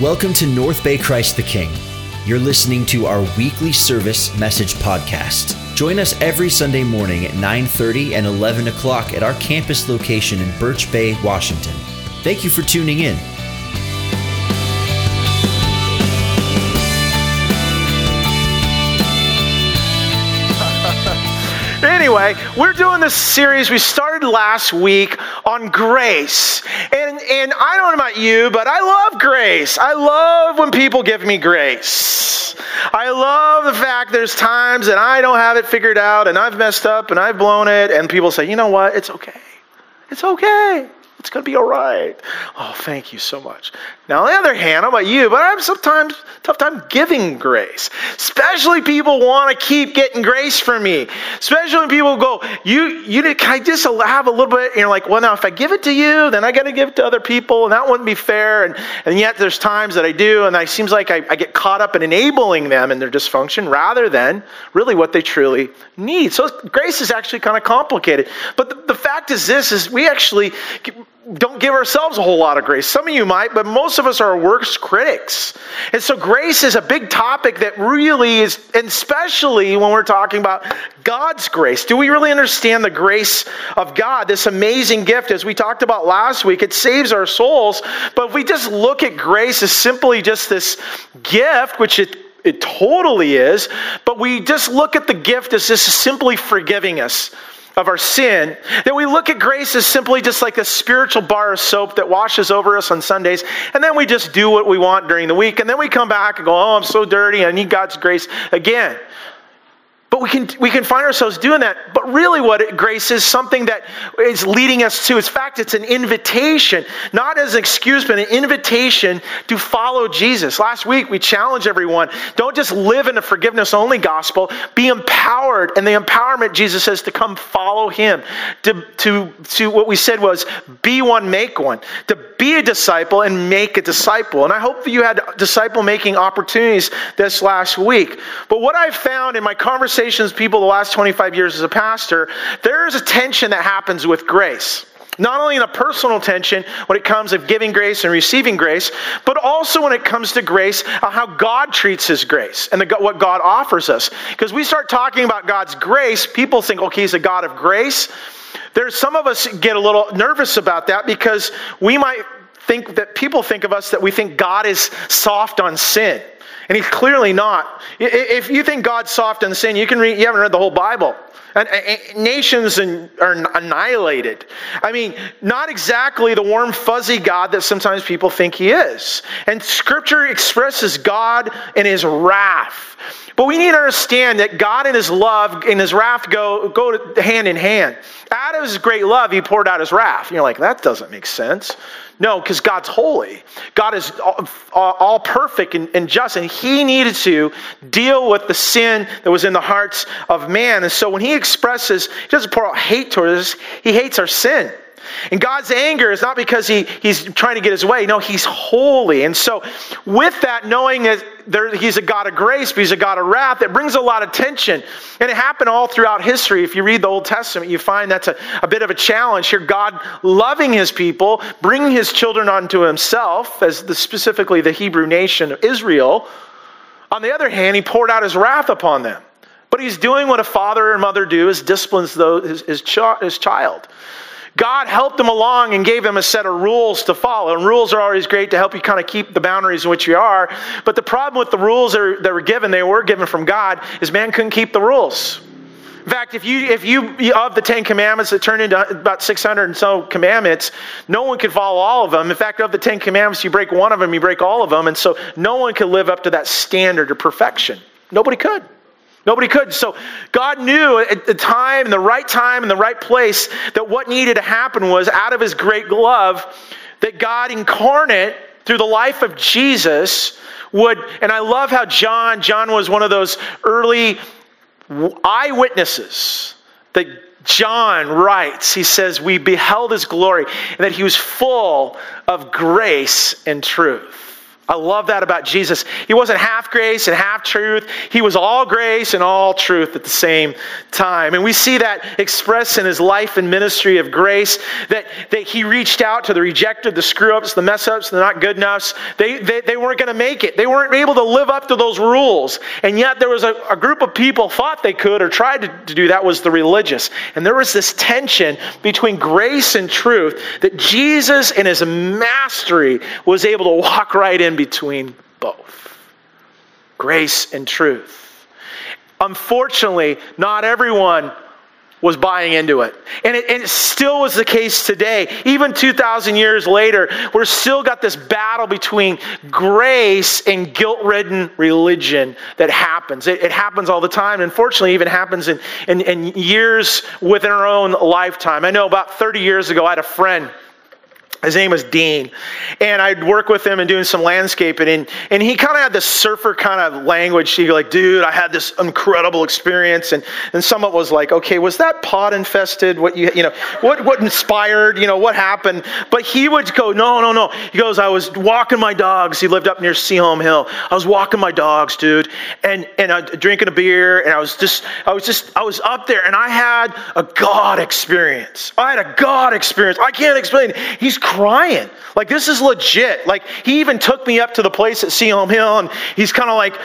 Welcome to North Bay Christ the King. You're listening to our weekly service message podcast. Join us every Sunday morning at 9:30 and 11 o'clock at our campus location in Birch Bay, Washington. Thank you for tuning in. Anyway, we're doing this series we started last week on grace. And, and I don't know about you, but I love grace. I love when people give me grace. I love the fact there's times that I don't have it figured out and I've messed up and I've blown it, and people say, you know what? It's okay. It's okay. It's going to be all right. Oh, thank you so much. Now, on the other hand, don't about you, but I have sometimes tough time giving grace. Especially people want to keep getting grace from me. Especially when people go, you, you can I just have a little bit? And you're like, well, now if I give it to you, then I got to give it to other people, and that wouldn't be fair. And, and yet there's times that I do, and it seems like I, I get caught up in enabling them in their dysfunction rather than really what they truly need. So grace is actually kind of complicated. But the, the fact is this, is we actually don't give ourselves a whole lot of grace. Some of you might, but most of us are works critics. And so grace is a big topic that really is, especially when we're talking about God's grace. Do we really understand the grace of God, this amazing gift? As we talked about last week, it saves our souls. But if we just look at grace as simply just this gift, which it it totally is, but we just look at the gift as just simply forgiving us of our sin, that we look at grace as simply just like a spiritual bar of soap that washes over us on Sundays, and then we just do what we want during the week, and then we come back and go, oh, I'm so dirty, I need God's grace again. But we can, we can find ourselves doing that. But really, what it, grace is something that is leading us to. In fact, it's an invitation, not as an excuse, but an invitation to follow Jesus. Last week, we challenged everyone don't just live in a forgiveness only gospel, be empowered. And the empowerment, Jesus says, to come follow him. To, to, to what we said was be one, make one. To be a disciple and make a disciple. And I hope that you had disciple making opportunities this last week. But what I've found in my conversations people the last 25 years as a pastor, there is a tension that happens with grace. Not only in a personal tension when it comes of giving grace and receiving grace, but also when it comes to grace, uh, how God treats His grace and the, what God offers us. Because we start talking about God's grace, people think, okay, He's a God of grace. There's some of us get a little nervous about that because we might think that people think of us that we think God is soft on sin. And he's clearly not. If you think God's soft on sin, you can read, you haven't read the whole Bible. And, nations are annihilated. I mean, not exactly the warm, fuzzy God that sometimes people think he is. And Scripture expresses God in his wrath. But we need to understand that God and his love and his wrath go, go hand in hand. Out of his great love, he poured out his wrath. You're like, that doesn't make sense. No, because God's holy. God is all, perfect and, and, just, and He needed to deal with the sin that was in the hearts of man. And so when He expresses, He doesn't pour out hate towards us, He hates our sin. And God's anger is not because he, he's trying to get his way. No, he's holy. And so, with that, knowing that there, he's a God of grace, but he's a God of wrath, it brings a lot of tension. And it happened all throughout history. If you read the Old Testament, you find that's a, a bit of a challenge here. God loving his people, bringing his children onto himself, as the, specifically the Hebrew nation of Israel. On the other hand, he poured out his wrath upon them. But he's doing what a father and mother do is disciplines his, his, his child. God helped them along and gave them a set of rules to follow. And rules are always great to help you kind of keep the boundaries in which you are. But the problem with the rules that, are, that were given, they were given from God, is man couldn't keep the rules. In fact, if you, if you, of the Ten Commandments that turned into about 600 and so commandments, no one could follow all of them. In fact, of the Ten Commandments, you break one of them, you break all of them. And so no one could live up to that standard of perfection. Nobody could. Nobody could. So God knew at the time, in the right time, in the right place, that what needed to happen was out of his great love, that God incarnate through the life of Jesus would, and I love how John, John was one of those early eyewitnesses that John writes, he says, We beheld his glory, and that he was full of grace and truth. I love that about Jesus. He wasn't half grace and half truth. He was all grace and all truth at the same time. And we see that expressed in his life and ministry of grace that, that he reached out to the rejected, the screw ups, the mess ups, the not good enoughs. They, they, they weren't going to make it. They weren't able to live up to those rules. And yet there was a, a group of people thought they could or tried to, to do that was the religious. And there was this tension between grace and truth that Jesus in his mastery was able to walk right in between both grace and truth. Unfortunately, not everyone was buying into it. And it, and it still was the case today. Even 2,000 years later, we're still got this battle between grace and guilt ridden religion that happens. It, it, happens all the time. Unfortunately, even happens in, in, in years within our own lifetime. I know about 30 years ago, I had a friend his name was Dean. And I'd work with him and doing some landscaping. And, and he kind of had this surfer kind of language. He'd be like, dude, I had this incredible experience. And, and someone was like, okay, was that pot infested? What you, you know, what, what inspired, you know, what happened? But he would go, no, no, no. He goes, I was walking my dogs. He lived up near Sehome Hill. I was walking my dogs, dude. And, and I drinking a beer. And I was just, I was just, I was up there and I had a God experience. I had a God experience. I can't explain. He's crying. Like, this is legit. Like, he even took me up to the place at Sehome Hill, and he's kind of like,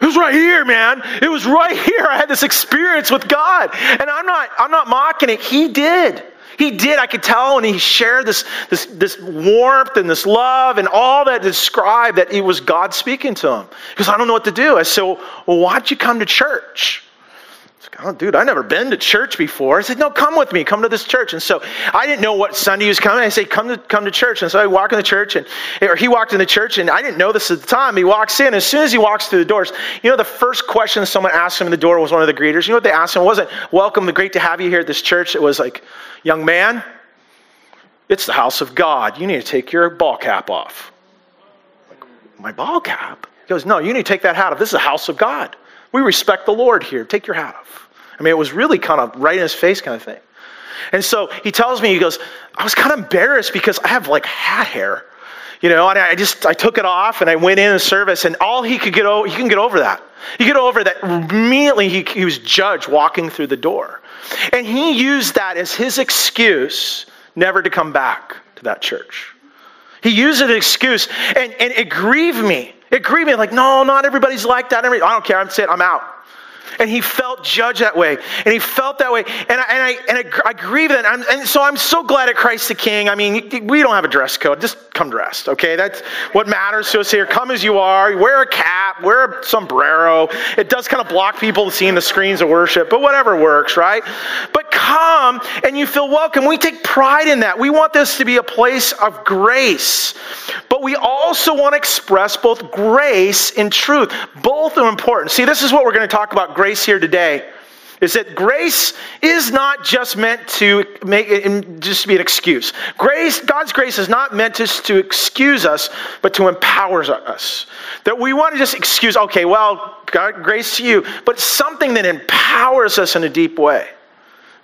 it was right here, man. It was right here. I had this experience with God. And I'm not, I'm not mocking it. He did. He did. I could tell, and he shared this, this, this warmth and this love and all that described that it was God speaking to him. Because I don't know what to do. I said, well, why don't you come to church? Oh, dude, I've never been to church before. I said, no, come with me. Come to this church. And so I didn't know what Sunday he was coming. I said, come to, come to church. And so I walk in the church, and or he walked in the church, and I didn't know this at the time. He walks in. As soon as he walks through the doors, you know, the first question someone asked him in the door was one of the greeters. You know what they asked him? It wasn't, welcome, great to have you here at this church. It was like, young man, it's the house of God. You need to take your ball cap off. Like, my ball cap? He goes, no, you need to take that hat off. This is a house of God. We respect the Lord here. Take your hat off. I mean, it was really kind of right in his face kind of thing. And so he tells me, he goes, I was kind of embarrassed because I have like hat hair, you know, and I just, I took it off and I went in the service and all he could get over, he can get over that. He get over that immediately he, he was judged walking through the door. And he used that as his excuse never to come back to that church. He used it as an excuse and, and it grieved me. It grieved me like, no, not everybody's like that. I don't care. I'm saying I'm out. And he felt judged that way. And he felt that way. And I, and I, and I, I grieve that. And, and so I'm so glad at Christ the King. I mean, we don't have a dress code. Just come dressed, okay? That's what matters to us here. Come as you are. Wear a cap. Wear a sombrero. It does kind of block people seeing the screens of worship, but whatever works, right? But come and you feel welcome. We take pride in that. We want this to be a place of grace. We also want to express both grace and truth. Both are important. See, this is what we're going to talk about grace here today is that grace is not just meant to make it just be an excuse. Grace, God's grace is not meant just to excuse us, but to empower us. That we want to just excuse, okay, well, God, grace to you, but something that empowers us in a deep way.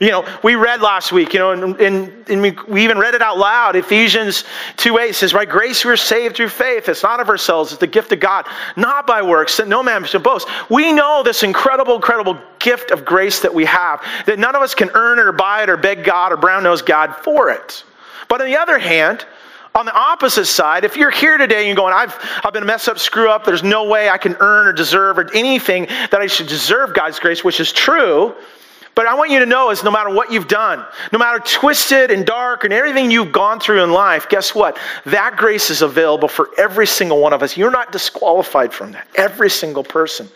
You know, we read last week, you know, and, and, and we, we, even read it out loud. Ephesians 2 8 says, By grace we are saved through faith. It's not of ourselves, it's the gift of God, not by works, that no man should boast. We know this incredible, incredible gift of grace that we have, that none of us can earn it or buy it or beg God or brown nose God for it. But on the other hand, on the opposite side, if you're here today and you're going, I've, I've been a mess up, screw up, there's no way I can earn or deserve or anything that I should deserve God's grace, which is true, but I want you to know is no matter what you've done, no matter twisted and dark and everything you've gone through in life, guess what? That grace is available for every single one of us. You're not disqualified from that. Every single person.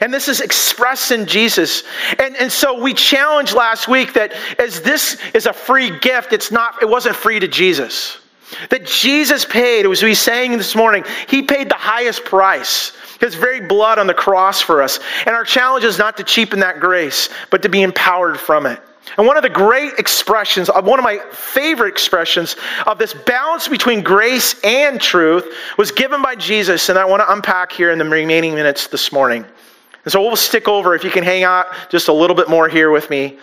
And this is expressed in Jesus. And, and so we challenged last week that as this is a free gift, it's not, it wasn't free to Jesus. That Jesus paid, as we sang this morning, he paid the highest price his very blood on the cross for us. And our challenge is not to cheapen that grace, but to be empowered from it. And one of the great expressions, uh, one of my favorite expressions of this balance between grace and truth was given by Jesus, and I want to unpack here in the remaining minutes this morning. And so we'll stick over, if you can hang out just a little bit more here with me.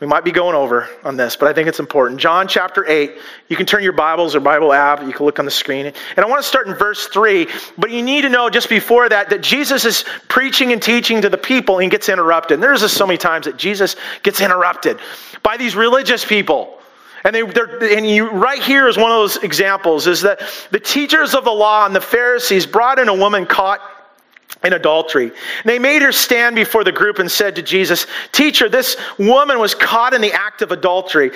We might be going over on this, but I think it's important. John chapter 8. You can turn your Bibles or Bible app. You can look on the screen. And I want to start in verse 3, but you need to know just before that that Jesus is preaching and teaching to the people and gets interrupted. And there's just so many times that Jesus gets interrupted by these religious people. And they're and you, right here is one of those examples is that the teachers of the law and the Pharisees brought in a woman caught in adultery. And they made her stand before the group and said to Jesus, Teacher, this woman was caught in the act of adultery.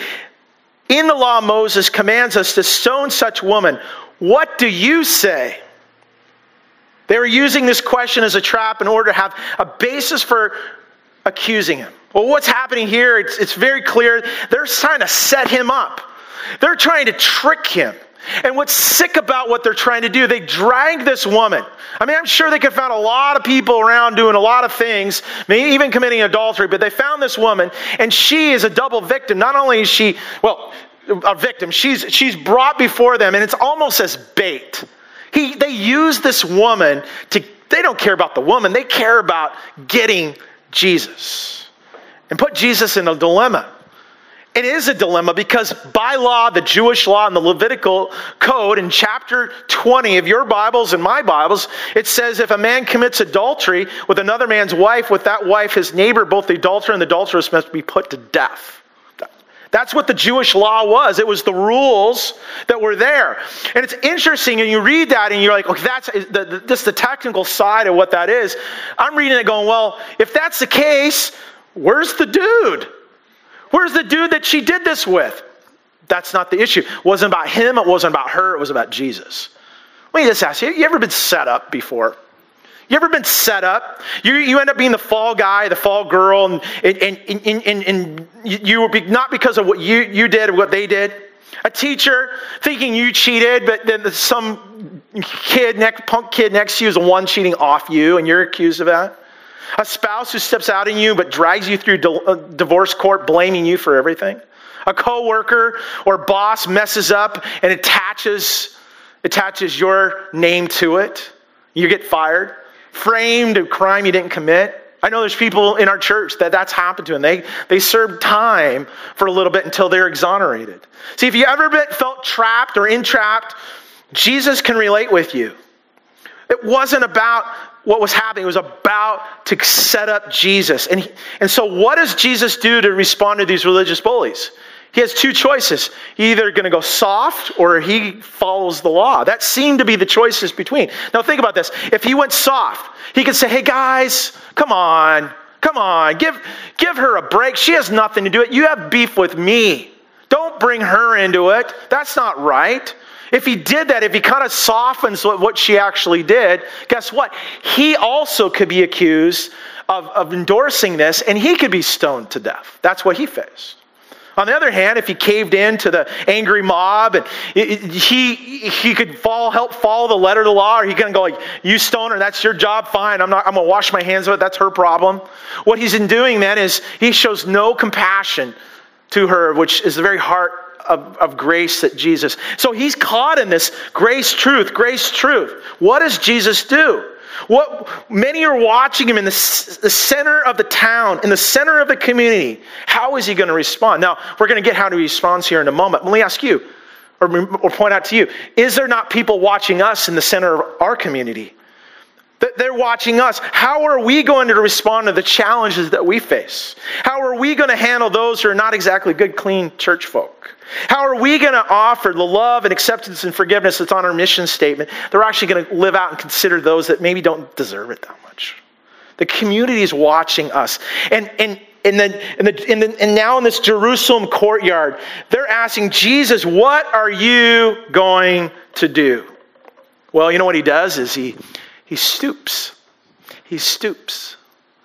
In the law, Moses commands us to stone such woman. What do you say? They were using this question as a trap in order to have a basis for accusing him. Well, what's happening here? It's, it's very clear. They're trying to set him up, they're trying to trick him. And what's sick about what they're trying to do, they drag this woman. I mean, I'm sure they could find a lot of people around doing a lot of things, maybe even committing adultery, but they found this woman, and she is a double victim. Not only is she, well, a victim, she's, she's brought before them, and it's almost as bait. He, they use this woman to, they don't care about the woman, they care about getting Jesus and put Jesus in a dilemma. It is a dilemma because by law, the Jewish law and the Levitical code in chapter 20 of your Bibles and my Bibles, it says if a man commits adultery with another man's wife, with that wife, his neighbor, both the adulterer and the adulteress must be put to death. That's what the Jewish law was. It was the rules that were there. And it's interesting, and you read that and you're like, okay, that's the, the, this the technical side of what that is. I'm reading it going, well, if that's the case, where's the dude? Where's the dude that she did this with? That's not the issue. It wasn't about him, it wasn't about her, it was about Jesus. Let me just ask you, you ever been set up before? You ever been set up? You, you end up being the fall guy, the fall girl, and, and, and, and, and you were not because of what you, you did or what they did. A teacher thinking you cheated, but then some kid, punk kid next to you is the one cheating off you, and you're accused of that. A spouse who steps out on you but drags you through uh, divorce court blaming you for everything. A coworker or boss messes up and attaches attaches your name to it. You get fired. Framed a crime you didn't commit. I know there's people in our church that that's happened to them. They, they served time for a little bit until they're exonerated. See, if you ever been, felt trapped or entrapped, Jesus can relate with you. It wasn't about what was happening. It was about to set up Jesus. And, he, and so, what does Jesus do to respond to these religious bullies? He has two choices. He's either going to go soft or he follows the law. That seemed to be the choices between. Now, think about this. If he went soft, he could say, hey, guys, come on. Come on. Give, give her a break. She has nothing to do it. You have beef with me. Don't bring her into it. That's not right. If he did that, if he kind of softens what she actually did, guess what? He also could be accused of, of endorsing this and he could be stoned to death. That's what he faced. On the other hand, if he caved in to the angry mob and he, he could fall, help follow the letter of the law, or he can go like, you stoner, that's your job, fine. I'm not, I'm gonna wash my hands of it. That's her problem. What he's in doing then is he shows no compassion to her, which is the very heart of, of grace that Jesus. So he's caught in this grace truth, grace truth. What does Jesus do? What many are watching him in the, the center of the town, in the center of the community. How is he going to respond? Now, we're going to get how he responds here in a moment. Let me ask you, or, or point out to you, is there not people watching us in the center of our community? They're watching us. How are we going to respond to the challenges that we face? How are we going to handle those who are not exactly good, clean church folk? How are we going to offer the love and acceptance and forgiveness that's on our mission statement? They're actually going to live out and consider those that maybe don't deserve it that much. The community is watching us. And, and, and, then, and, the, the, and now in this Jerusalem courtyard, they're asking Jesus, What are you going to do? Well, you know what he does is he he stoops. He stoops.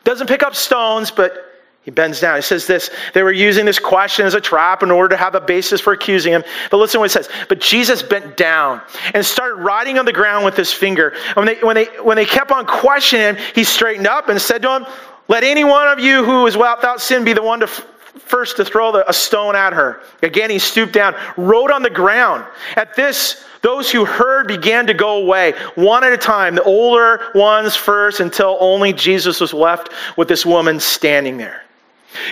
Doesn't pick up stones, but he bends down. He says this they were using this question as a trap in order to have a basis for accusing him. But listen what it says. But Jesus bent down and started writing on the ground with his finger. When they, when they, when they kept on questioning him, he straightened up and said to him, Let any one of you who is without sin be the one to f- first to throw the, a stone at her. Again, he stooped down, wrote on the ground. At this, those who heard began to go away, one at a time, the older ones first, until only Jesus was left with this woman standing there.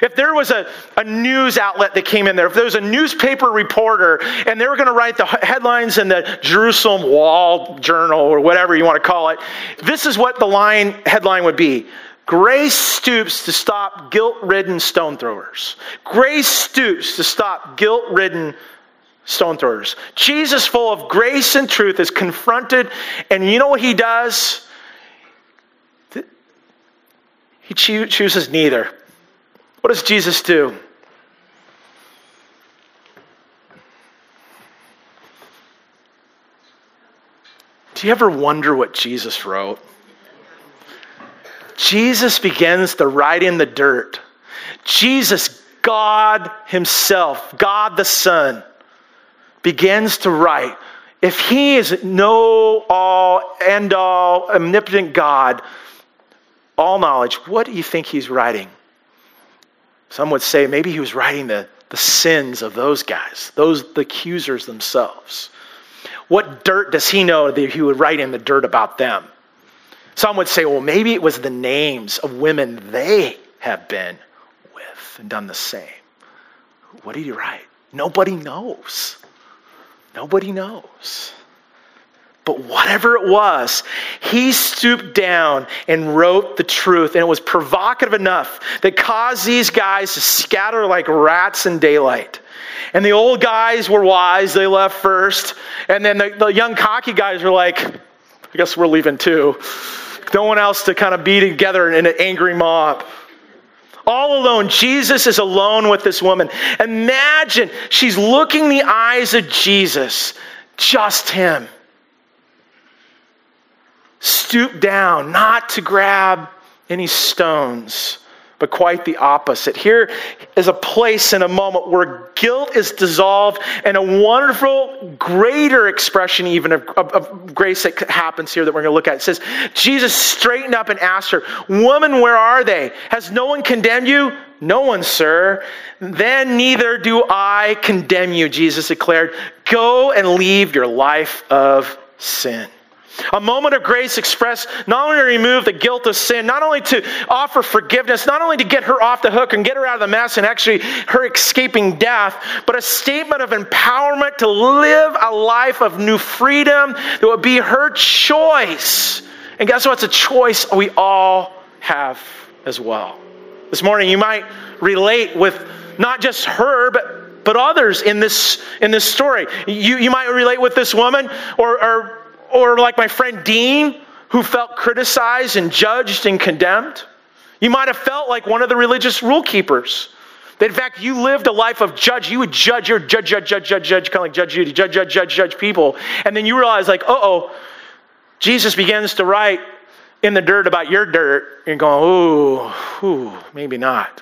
If there was a, a news outlet that came in there, if there was a newspaper reporter and they were going to write the headlines in the Jerusalem Wall Journal or whatever you want to call it, this is what the line headline would be. Grace stoops to stop guilt ridden stone throwers. Grace stoops to stop guilt ridden stone throwers. Jesus, full of grace and truth, is confronted, and you know what he does? He chooses neither. What does Jesus do? Do you ever wonder what Jesus wrote? Jesus begins to write in the dirt. Jesus, God Himself, God the Son, begins to write. If He is no all, end all, omnipotent God, all knowledge, what do you think He's writing? Some would say maybe He was writing the, the sins of those guys, those the accusers themselves. What dirt does He know that He would write in the dirt about them? Some would say, well, maybe it was the names of women they have been with and done the same. What did he write? Nobody knows. Nobody knows. But whatever it was, he stooped down and wrote the truth. And it was provocative enough that caused these guys to scatter like rats in daylight. And the old guys were wise, they left first. And then the, the young cocky guys were like, I guess we're leaving too no one else to kind of be together in an angry mob. All alone. Jesus is alone with this woman. Imagine she's looking the eyes of Jesus, just him. Stoop down, not to grab any stones but quite the opposite. Here is a place in a moment where guilt is dissolved and a wonderful, greater expression, even of, of, of, grace that happens here that we're going to look at. It says, Jesus straightened up and asked her, Woman, where are they? Has no one condemned you? No one, sir. Then neither do I condemn you, Jesus declared. Go and leave your life of sin. A moment of grace expressed not only to remove the guilt of sin, not only to offer forgiveness, not only to get her off the hook and get her out of the mess and actually her escaping death, but a statement of empowerment to live a life of new freedom that would be her choice. And guess what? It's a choice we all have as well. This morning, you might relate with not just her, but, but others in this, in this story. You, you might relate with this woman or, or or like my friend Dean, who felt criticized and judged and condemned. You might have felt like one of the religious rule keepers. That in fact you lived a life of judge. You would judge your judge, judge, judge, judge, judge, kind of like Judge Judy, judge, judge, judge, judge people. And then you realize, like, uh oh, Jesus begins to write in the dirt about your dirt. And going, ooh, ooh, maybe not.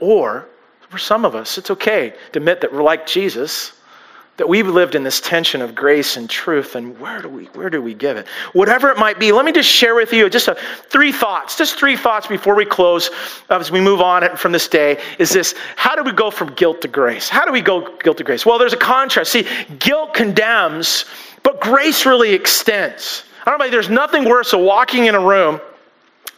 Or for some of us, it's okay to admit that we're like Jesus that we've lived in this tension of grace and truth and where do we where do we give it? Whatever it might be let me just share with you just a, three thoughts just three thoughts before we close uh, as we move on from this day is this how do we go from guilt to grace? How do we go guilt to grace? Well there's a contrast. See guilt condemns but grace really extends. I don't know there's nothing worse than walking in a room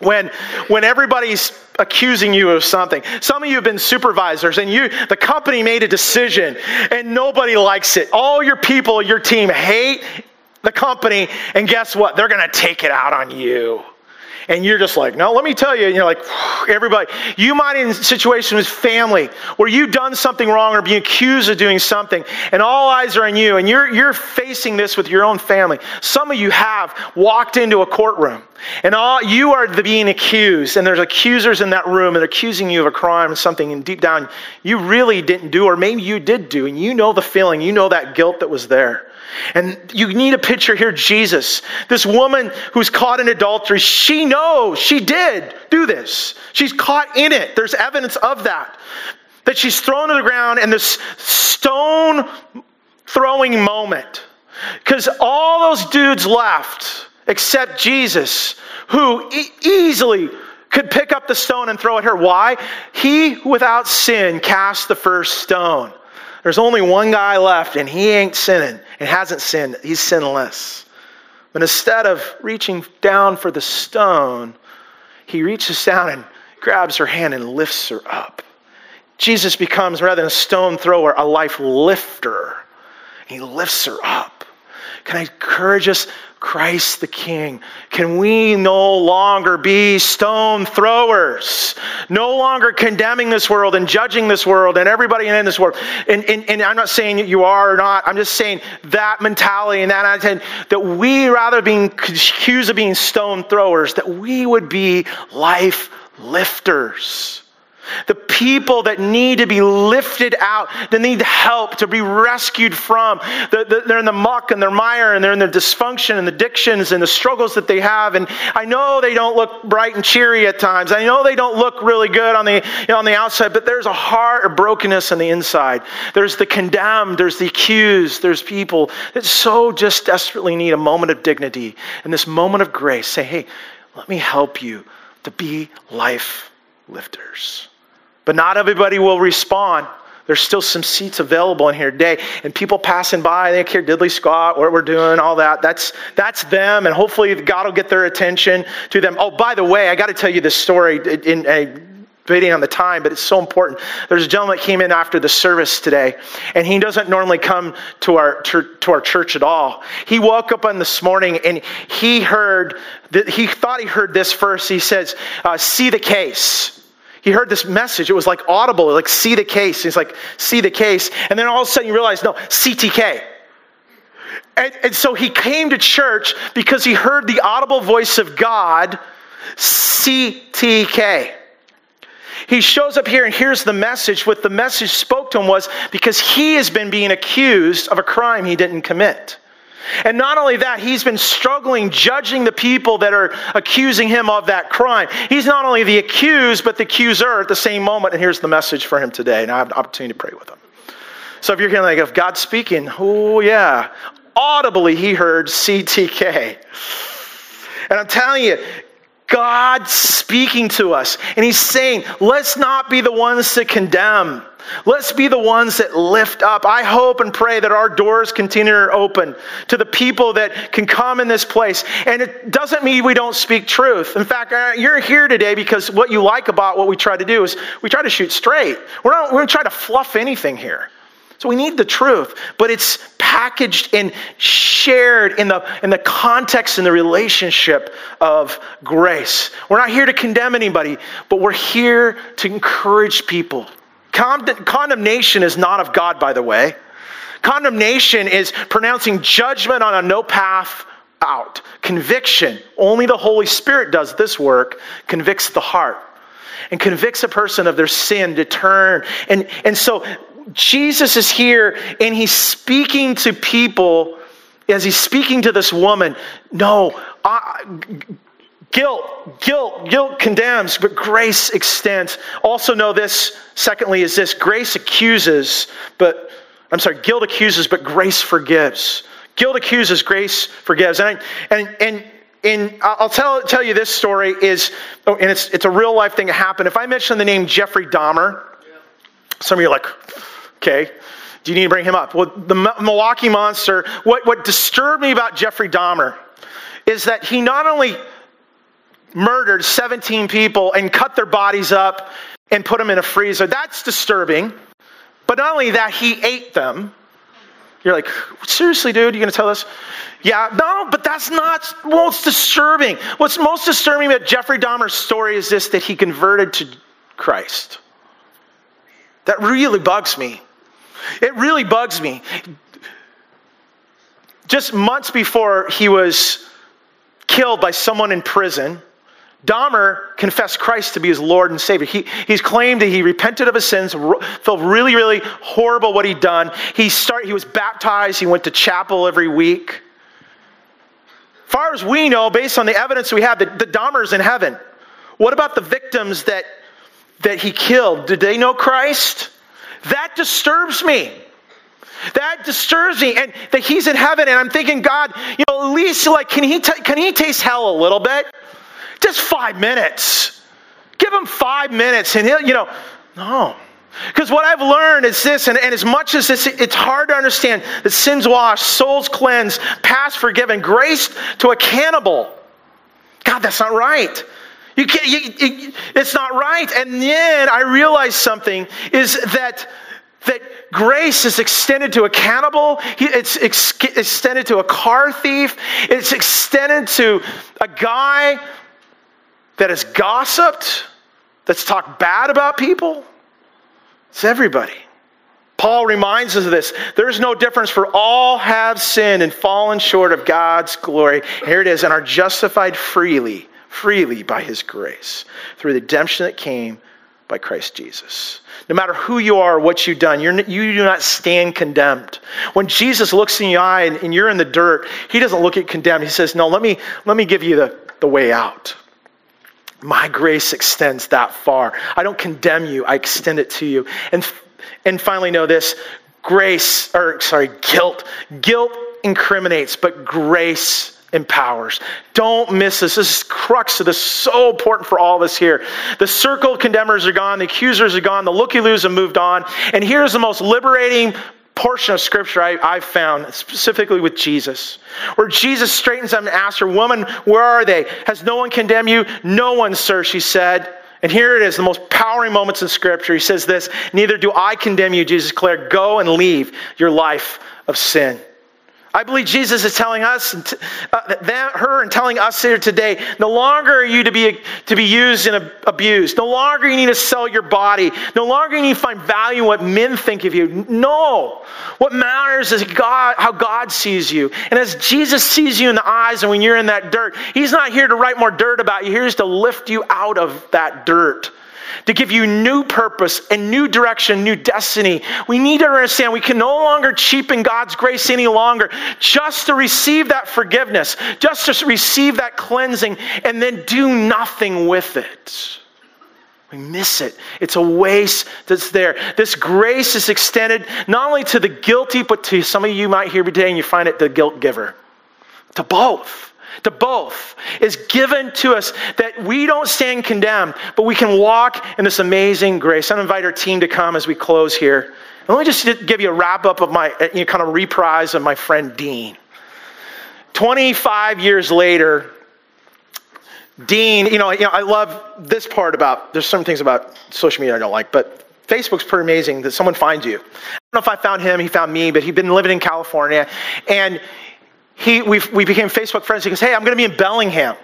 when when everybody's accusing you of something. Some of you have been supervisors and you the company made a decision and nobody likes it. All your people your team hate the company and guess what? They're going to take it out on you. And you're just like, no, let me tell you, you're like, everybody, you might in situations with family where you've done something wrong or being accused of doing something, and all eyes are on you, and you're, you're facing this with your own family. Some of you have walked into a courtroom, and all you are the being accused, and there's accusers in that room, and they're accusing you of a crime or something, and deep down, you really didn't do, or maybe you did do, and you know the feeling, you know that guilt that was there. And you need a picture here Jesus. This woman who's caught in adultery, she knows she did do this. She's caught in it. There's evidence of that. That she's thrown to the ground in this stone throwing moment. Because all those dudes left except Jesus, who e- easily could pick up the stone and throw at her. Why? He without sin cast the first stone. There's only one guy left, and he ain't sinning and hasn't sinned. He's sinless. But instead of reaching down for the stone, he reaches down and grabs her hand and lifts her up. Jesus becomes, rather than a stone thrower, a life lifter. He lifts her up. Can I encourage us Christ the King. Can we no longer be stone throwers? No longer condemning this world and judging this world and everybody in this world. And, and, and I'm not saying you are or not. I'm just saying that mentality and that attitude that we, rather being accused of being stone throwers, that we would be life lifters. The people that need to be lifted out, that need help to be rescued from. The, the, they're in the muck and their mire and they're in their dysfunction and the addictions and the struggles that they have. And I know they don't look bright and cheery at times. I know they don't look really good on the, you know, on the outside, but there's a heart of brokenness on the inside. There's the condemned, there's the accused, there's people that so just desperately need a moment of dignity and this moment of grace. Say, hey, let me help you to be life lifters. But not everybody will respond. There's still some seats available in here today. And people passing by, they care diddly squat, what we're doing, all that. That's, that's them. And hopefully God will get their attention to them. Oh, by the way, I got to tell you this story in, in waiting on the time, but it's so important. There's a gentleman that came in after the service today, and he doesn't normally come to our to our church at all. He woke up on this morning and he heard that he thought he heard this first. He says, uh, "See the case." He heard this message. It was like audible, like see the case. He's like, see the case. And then all of a sudden you realize, no, CTK. And, and so he came to church because he heard the audible voice of God, CTK. He shows up here and hears the message. What the message spoke to him was because he has been being accused of a crime he didn't commit. And not only that, he's been struggling judging the people that are accusing him of that crime. He's not only the accused, but the accuser at the same moment. And here's the message for him today. And I have an opportunity to pray with him. So if you're hearing like, if God's speaking, oh yeah, audibly he heard CTK. And I'm telling you, God's speaking to us. And he's saying, let's not be the ones to condemn. Let's be the ones that lift up. I hope and pray that our doors continue to open to the people that can come in this place. And it doesn't mean we don't speak truth. In fact, uh, you're here today because what you like about what we try to do is we try to shoot straight. We're not we're trying to fluff anything here. So we need the truth, but it's packaged and shared in the, in the context and the relationship of grace. We're not here to condemn anybody, but we're here to encourage people condemnation is not of God, by the way. Condemnation is pronouncing judgment on a no path out. Conviction, only the Holy Spirit does this work, convicts the heart and convicts a person of their sin to turn. And, and so Jesus is here and he's speaking to people as he's speaking to this woman. No, I, Guilt, guilt, guilt condemns, but grace extends. Also, know this, secondly, is this grace accuses, but I'm sorry, guilt accuses, but grace forgives. Guilt accuses, grace forgives. And, I, and, and, and I'll tell, tell you this story is, oh, and it's, it's a real life thing that happened. If I mention the name Jeffrey Dahmer, some of you are like, okay, do you need to bring him up? Well, the Milwaukee Monster, what, what disturbed me about Jeffrey Dahmer is that he not only murdered 17 people and cut their bodies up and put them in a freezer. That's disturbing. But not only that, he ate them. You're like, seriously, dude, you're gonna tell us? Yeah, no, but that's not most disturbing. What's most disturbing about Jeffrey Dahmer's story is this that he converted to Christ. That really bugs me. It really bugs me. Just months before he was killed by someone in prison, Dahmer confessed Christ to be his Lord and Savior. He, he's claimed that he repented of his sins, felt really, really horrible what he'd done. He, start, he was baptized, he went to chapel every week. Far as we know, based on the evidence we have, the, the Dahmer's in heaven. What about the victims that, that he killed? Did they know Christ? That disturbs me. That disturbs me, and that he's in heaven, and I'm thinking, God, you know, at least like, can he t- can he taste hell a little bit? Just five minutes. Give him five minutes and he'll, you know, no. Because what I've learned is this, and, and as much as this, it's hard to understand that sins washed, souls cleansed, past forgiven, grace to a cannibal. God, that's not right. You can't, you, you, it's not right. And then I realized something is that that grace is extended to a cannibal, it's ex- extended to a car thief, it's extended to a guy that has gossiped, that's talked bad about people. It's everybody. Paul reminds us of this. There's no difference, for all have sinned and fallen short of God's glory. Here it is, and are justified freely, freely by his grace, through the redemption that came by Christ Jesus. No matter who you are, what you've done, you're, you do not stand condemned. When Jesus looks in your eye and, and you're in the dirt, he doesn't look at condemned. He says, No, let me, let me give you the, the way out. My grace extends that far. I don't condemn you, I extend it to you. And, and finally, know this grace, or sorry, guilt. Guilt incriminates, but grace empowers. Don't miss this. This is crux of this. So important for all of us here. The circle condemners are gone. The accusers are gone. The looky-loos have moved on. And here's the most liberating portion of scripture I, have found, specifically with Jesus, where Jesus straightens up and asks her, Woman, where are they? Has no one condemned you? No one, sir, she said. And here it is, the most powering moments in scripture. He says this Neither do I condemn you, Jesus declared. Go and leave your life of sin. I believe Jesus is telling us, uh, that, her, and telling us here today, no longer are you to be, to be used and abused. No longer you need to sell your body. No longer you need to find value in what men think of you. No. What matters is God, how God sees you. And as Jesus sees you in the eyes and when you're in that dirt, He's not here to write more dirt about you. He's to lift you out of that dirt to give you new purpose and new direction, new destiny. We need to understand we can no longer cheapen God's grace any longer just to receive that forgiveness, just to receive that cleansing, and then do nothing with it. We miss it. It's a waste that's there. This grace is extended not only to the guilty, but to some of you might hear today and you find it the guilt giver. To both to both is given to us that we don't stand condemned, but we can walk in this amazing grace. I invite our team to come as we close here. And let me just give you a wrap up of my you know, kind of reprise of my friend Dean. 25 years later, Dean, you know, you know, I love this part about, there's some things about social media I don't like, but Facebook's pretty amazing that someone finds you. I don't know if I found him, he found me, but he'd been living in California. And he, we, we became Facebook friends. He goes, Hey, I'm going to be in Bellingham.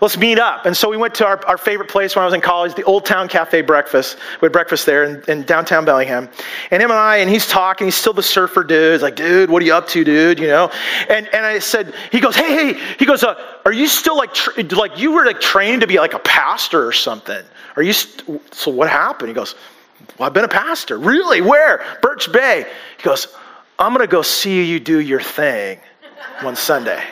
Let's meet up. And so we went to our, our favorite place when I was in college, the Old Town Cafe Breakfast. We had breakfast there in, in downtown Bellingham. And him and I, and he's talking. He's still the surfer dude. He's like, dude, what are you up to, dude? You know? And, and I said, he goes, hey, hey. He goes, uh, are you still like, tra- like you were like trained to be like a pastor or something? Are you, st- so what happened? He goes, well, I've been a pastor. Really? Where? Birch Bay. He goes, I'm going to go see you do your thing one Sunday.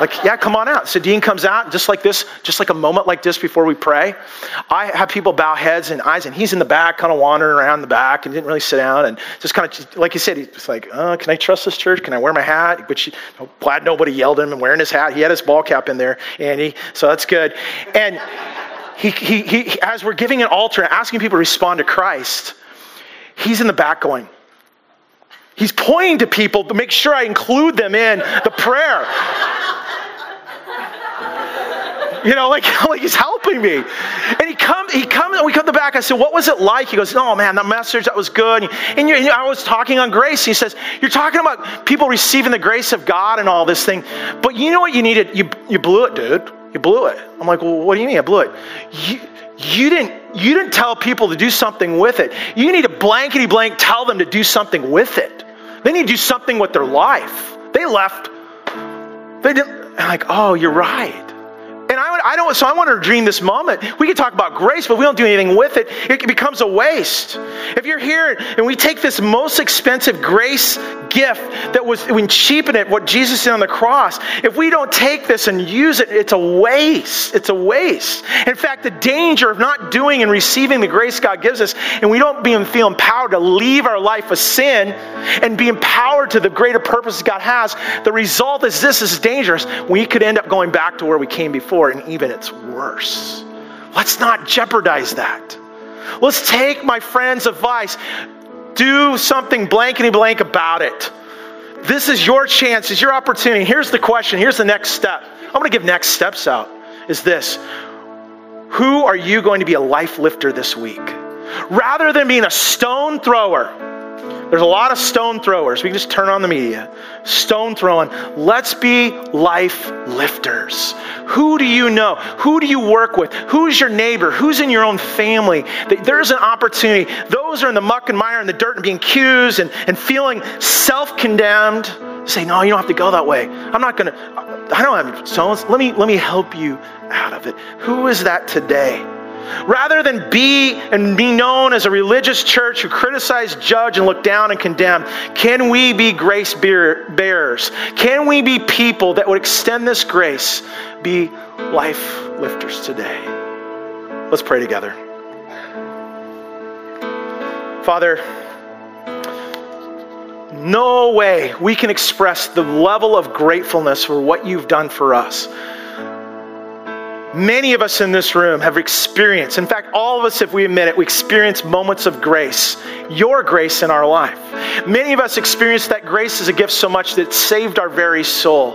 Like, yeah, come on out. So Dean comes out, just like this, just like a moment like this before we pray. I have people bow heads and eyes, and he's in the back, kind of wandering around the back, and didn't really sit down, and just kind of, like he said, he's like, oh, can I trust this church? Can I wear my hat? Which, glad nobody yelled at him and wearing his hat. He had his ball cap in there, Andy, so that's good. And he, he, he, as we're giving an altar and asking people to respond to Christ, he's in the back going, He's pointing to people to make sure I include them in the prayer. You know, like, like he's helping me. And he comes, he comes, and we come to the back. I said, What was it like? He goes, Oh man, that message, that was good. And, and I was talking on grace. He says, You're talking about people receiving the grace of God and all this thing. But you know what you needed? You, you blew it, dude. You blew it. I'm like, Well, what do you mean I blew it? You, you didn't you didn't tell people to do something with it. You need to blankety blank tell them to do something with it. They need to do something with their life. They left. They didn't, like, oh, you're right. And I, I don't, so I want to dream this moment. We can talk about grace, but we don't do anything with it. It becomes a waste. If you're here and we take this most expensive grace gift that was, we cheapen it, what Jesus did on the cross, if we don't take this and use it, it's a waste. It's a waste. In fact, the danger of not doing and receiving the grace God gives us, and we don't being, feel empowered to leave our life of sin and be empowered to the greater purpose God has, the result is this is dangerous. We could end up going back to where we came before and even it's worse. Let's not jeopardize that. Let's take my friend's advice, do something blankety blank about it. This is your chance, is your opportunity. Here's the question, here's the next step. I'm gonna give next steps out. Is this Who are you going to be a life lifter this week? Rather than being a stone thrower, there's a lot of stone throwers. We can just turn on the media. Stone throwing. Let's be life lifters. Who do you know? Who do you work with? Who's your neighbor? Who's in your own family? There's an opportunity. Those are in the muck and mire and the dirt and being accused and, and feeling self condemned. Say, no, you don't have to go that way. I'm not going to, I don't have stones. Let me, let me help you out of it. Who is that today? Rather than be and be known as a religious church who criticize, judge, and look down and condemn, can we be grace bearers? Can we be people that would extend this grace, be life lifters today? Let's pray together. Father, no way we can express the level of gratefulness for what you've done for us. Many of us in this room have experienced, in fact, all of us, if we admit it, we experience moments of grace, your grace in our life. Many of us experience that grace as a gift so much that it saved our very soul.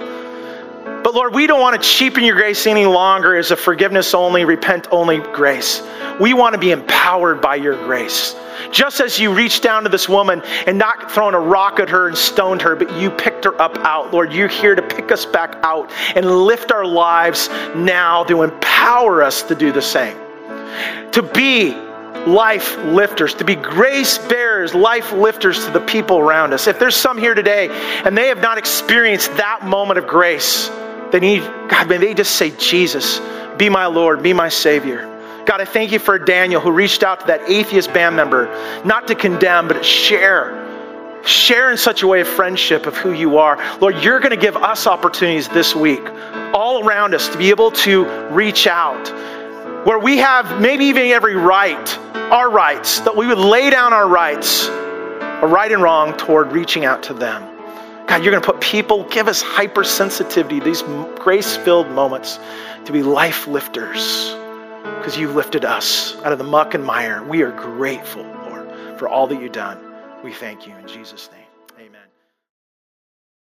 But Lord, we don't want to cheapen your grace any longer as a forgiveness only, repent only grace. We want to be empowered by your grace. Just as you reached down to this woman and not thrown a rock at her and stoned her, but you picked her up out, Lord, you're here to pick us back out and lift our lives now to empower us to do the same. To be life lifters, to be grace bearers, life lifters to the people around us. If there's some here today and they have not experienced that moment of grace, they need, God, may they just say, Jesus, be my Lord, be my Savior. God, I thank you for Daniel who reached out to that atheist band member, not to condemn, but to share. Share in such a way of friendship of who you are. Lord, you're going to give us opportunities this week, all around us, to be able to reach out. Where we have maybe even every right, our rights, that we would lay down our rights, right and wrong, toward reaching out to them. God, you're going to put people, give us hypersensitivity, these grace filled moments, to be life lifters because you've lifted us out of the muck and mire. We are grateful, Lord, for all that you've done. We thank you in Jesus' name.